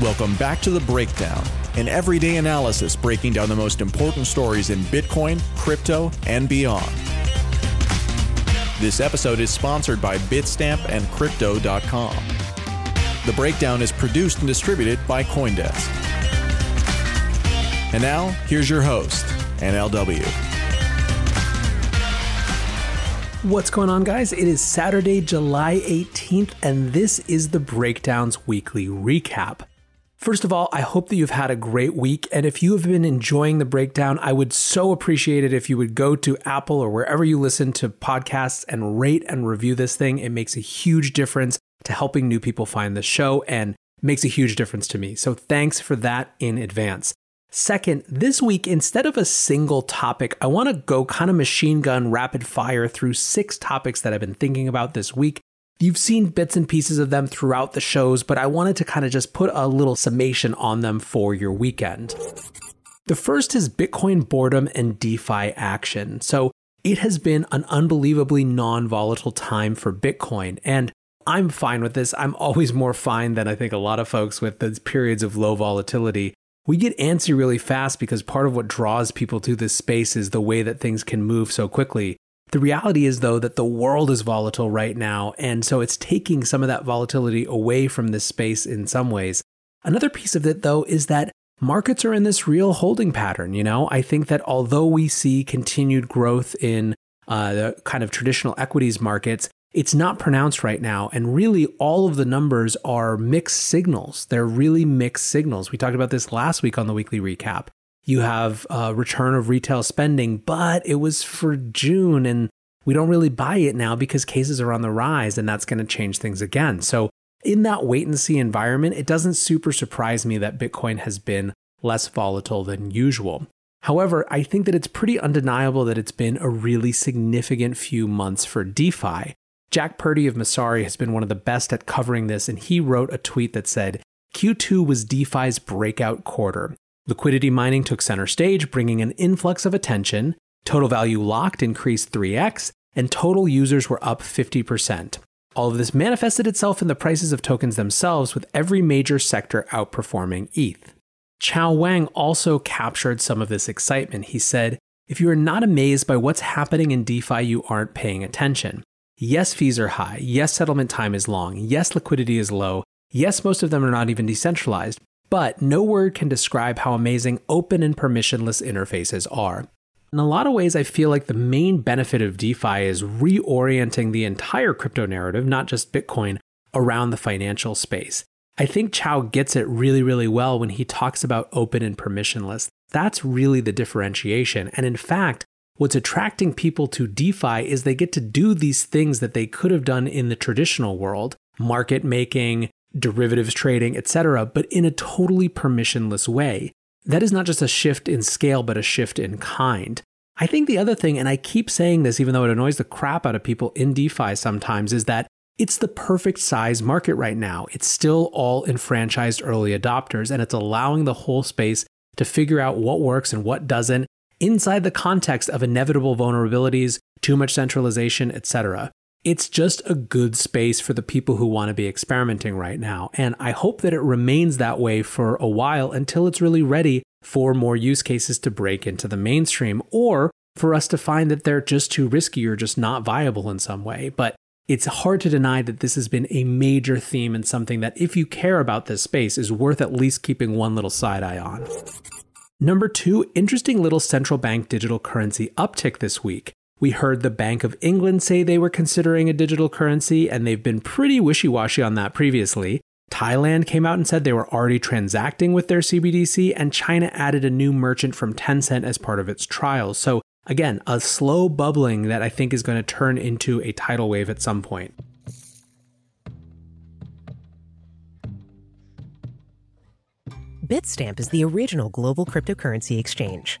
Welcome back to The Breakdown, an everyday analysis breaking down the most important stories in Bitcoin, crypto, and beyond. This episode is sponsored by Bitstamp and Crypto.com. The Breakdown is produced and distributed by Coindesk. And now, here's your host, NLW. What's going on, guys? It is Saturday, July 18th, and this is the Breakdowns Weekly Recap. First of all, I hope that you've had a great week. And if you have been enjoying the breakdown, I would so appreciate it if you would go to Apple or wherever you listen to podcasts and rate and review this thing. It makes a huge difference to helping new people find the show and makes a huge difference to me. So thanks for that in advance. Second, this week, instead of a single topic, I want to go kind of machine gun rapid fire through six topics that I've been thinking about this week You've seen bits and pieces of them throughout the shows, but I wanted to kind of just put a little summation on them for your weekend. The first is Bitcoin boredom and DeFi action. So it has been an unbelievably non volatile time for Bitcoin. And I'm fine with this. I'm always more fine than I think a lot of folks with those periods of low volatility. We get antsy really fast because part of what draws people to this space is the way that things can move so quickly. The reality is, though, that the world is volatile right now. And so it's taking some of that volatility away from this space in some ways. Another piece of it, though, is that markets are in this real holding pattern. You know, I think that although we see continued growth in uh, the kind of traditional equities markets, it's not pronounced right now. And really, all of the numbers are mixed signals. They're really mixed signals. We talked about this last week on the weekly recap you have a return of retail spending, but it was for June and we don't really buy it now because cases are on the rise and that's going to change things again. So, in that wait and see environment, it doesn't super surprise me that Bitcoin has been less volatile than usual. However, I think that it's pretty undeniable that it's been a really significant few months for DeFi. Jack Purdy of Messari has been one of the best at covering this, and he wrote a tweet that said, Q2 was DeFi's breakout quarter. Liquidity mining took center stage, bringing an influx of attention. Total value locked increased 3x, and total users were up 50%. All of this manifested itself in the prices of tokens themselves, with every major sector outperforming ETH. Qiao Wang also captured some of this excitement. He said, If you are not amazed by what's happening in DeFi, you aren't paying attention. Yes, fees are high. Yes, settlement time is long. Yes, liquidity is low. Yes, most of them are not even decentralized but no word can describe how amazing open and permissionless interfaces are. In a lot of ways, I feel like the main benefit of DeFi is reorienting the entire crypto narrative, not just Bitcoin, around the financial space. I think Qiao gets it really, really well when he talks about open and permissionless. That's really the differentiation. And in fact, what's attracting people to DeFi is they get to do these things that they could have done in the traditional world market making, derivatives trading, etc., but in a totally permissionless way. That is not just a shift in scale, but a shift in kind. I think the other thing, and I keep saying this even though it annoys the crap out of people in DeFi sometimes, is that it's the perfect size market right now. It's still all enfranchised early adopters, and it's allowing the whole space to figure out what works and what doesn't inside the context of inevitable vulnerabilities, too much centralization, etc. It's just a good space for the people who want to be experimenting right now. And I hope that it remains that way for a while until it's really ready for more use cases to break into the mainstream or for us to find that they're just too risky or just not viable in some way. But it's hard to deny that this has been a major theme and something that, if you care about this space, is worth at least keeping one little side eye on. Number two, interesting little central bank digital currency uptick this week. We heard the Bank of England say they were considering a digital currency, and they've been pretty wishy washy on that previously. Thailand came out and said they were already transacting with their CBDC, and China added a new merchant from Tencent as part of its trials. So, again, a slow bubbling that I think is going to turn into a tidal wave at some point. Bitstamp is the original global cryptocurrency exchange.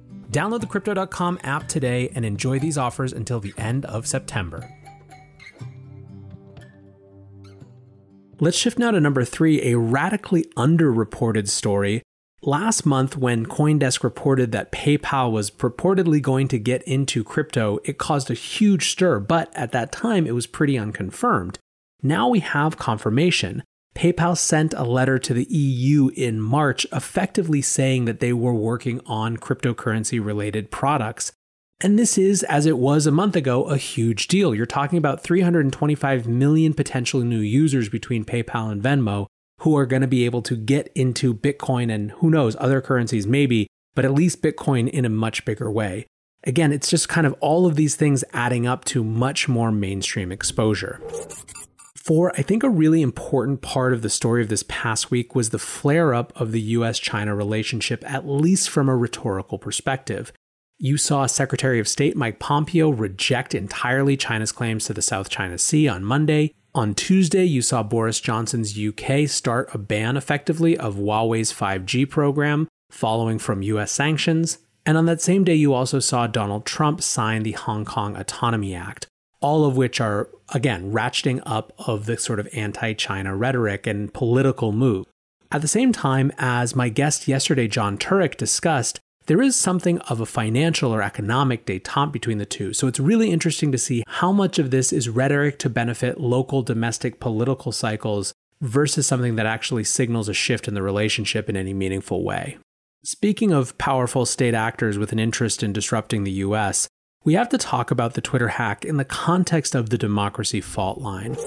Download the Crypto.com app today and enjoy these offers until the end of September. Let's shift now to number three a radically underreported story. Last month, when Coindesk reported that PayPal was purportedly going to get into crypto, it caused a huge stir, but at that time it was pretty unconfirmed. Now we have confirmation. PayPal sent a letter to the EU in March effectively saying that they were working on cryptocurrency related products. And this is, as it was a month ago, a huge deal. You're talking about 325 million potential new users between PayPal and Venmo who are going to be able to get into Bitcoin and who knows, other currencies maybe, but at least Bitcoin in a much bigger way. Again, it's just kind of all of these things adding up to much more mainstream exposure. For I think a really important part of the story of this past week was the flare up of the US China relationship, at least from a rhetorical perspective. You saw Secretary of State Mike Pompeo reject entirely China's claims to the South China Sea on Monday. On Tuesday, you saw Boris Johnson's UK start a ban effectively of Huawei's 5G program following from US sanctions. And on that same day, you also saw Donald Trump sign the Hong Kong Autonomy Act, all of which are, again, ratcheting up of the sort of anti China rhetoric and political move. At the same time, as my guest yesterday, John Turek, discussed, there is something of a financial or economic detente between the two. So it's really interesting to see how much of this is rhetoric to benefit local domestic political cycles versus something that actually signals a shift in the relationship in any meaningful way. Speaking of powerful state actors with an interest in disrupting the US, we have to talk about the Twitter hack in the context of the democracy fault line.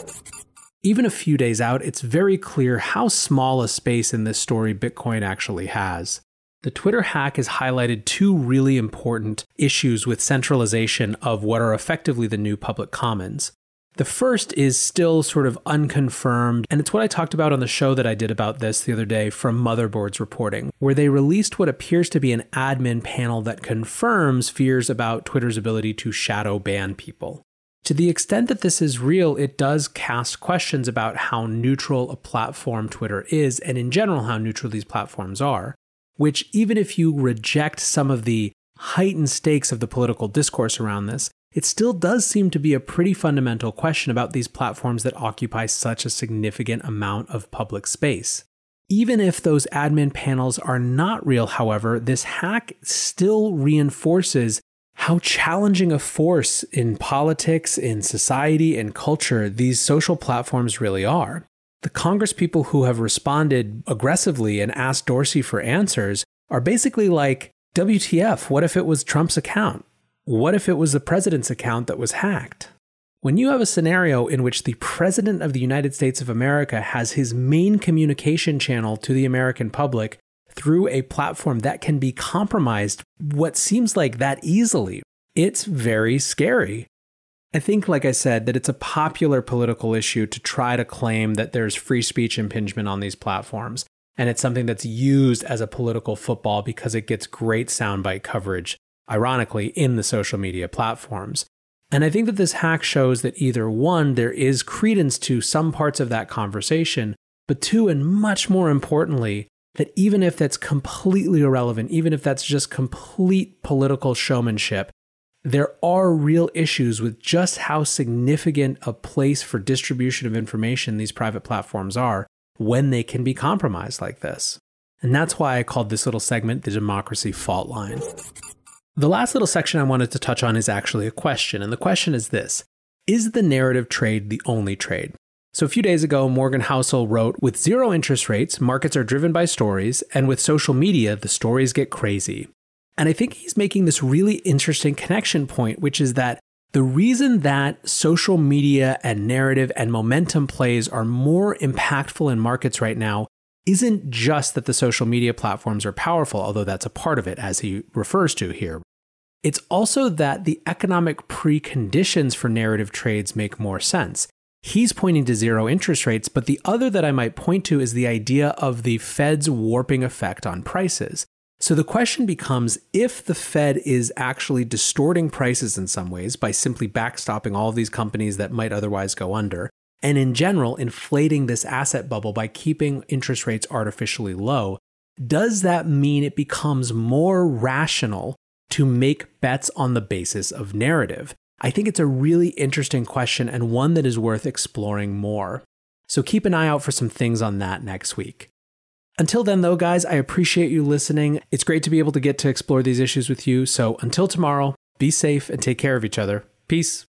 Even a few days out, it's very clear how small a space in this story Bitcoin actually has. The Twitter hack has highlighted two really important issues with centralization of what are effectively the new public commons. The first is still sort of unconfirmed, and it's what I talked about on the show that I did about this the other day from Motherboards reporting, where they released what appears to be an admin panel that confirms fears about Twitter's ability to shadow ban people. To the extent that this is real, it does cast questions about how neutral a platform Twitter is, and in general, how neutral these platforms are which, even if you reject some of the heightened stakes of the political discourse around this, it still does seem to be a pretty fundamental question about these platforms that occupy such a significant amount of public space. Even if those admin panels are not real, however, this hack still reinforces how challenging a force in politics, in society, and culture these social platforms really are. The Congress people who have responded aggressively and asked Dorsey for answers are basically like, WTF, what if it was Trump's account? What if it was the president's account that was hacked? When you have a scenario in which the President of the United States of America has his main communication channel to the American public through a platform that can be compromised what seems like that easily, it's very scary. I think, like I said, that it's a popular political issue to try to claim that there's free speech impingement on these platforms. And it's something that's used as a political football because it gets great soundbite coverage, ironically, in the social media platforms. And I think that this hack shows that either one, there is credence to some parts of that conversation, but two, and much more importantly, that even if that's completely irrelevant, even if that's just complete political showmanship, there are real issues with just how significant a place for distribution of information these private platforms are when they can be compromised like this. And that's why I called this little segment the democracy fault line. The last little section I wanted to touch on is actually a question, and the question is this Is the narrative trade the only trade? So, a few days ago, Morgan Housel wrote With zero interest rates, markets are driven by stories, and with social media, the stories get crazy. And I think he's making this really interesting connection point, which is that the reason that social media and narrative and momentum plays are more impactful in markets right now isn't just that the social media platforms are powerful, although that's a part of it, as he refers to here. It's also that the economic preconditions for narrative trades make more sense. He's pointing to zero interest rates, but the other that I might point to is the idea of the Fed's warping effect on prices. So the question becomes if the Fed is actually distorting prices in some ways by simply backstopping all of these companies that might otherwise go under, and in general, inflating this asset bubble by keeping interest rates artificially low, does that mean it becomes more rational to make bets on the basis of narrative? I think it's a really interesting question and one that is worth exploring more. So keep an eye out for some things on that next week. Until then, though, guys, I appreciate you listening. It's great to be able to get to explore these issues with you. So until tomorrow, be safe and take care of each other. Peace.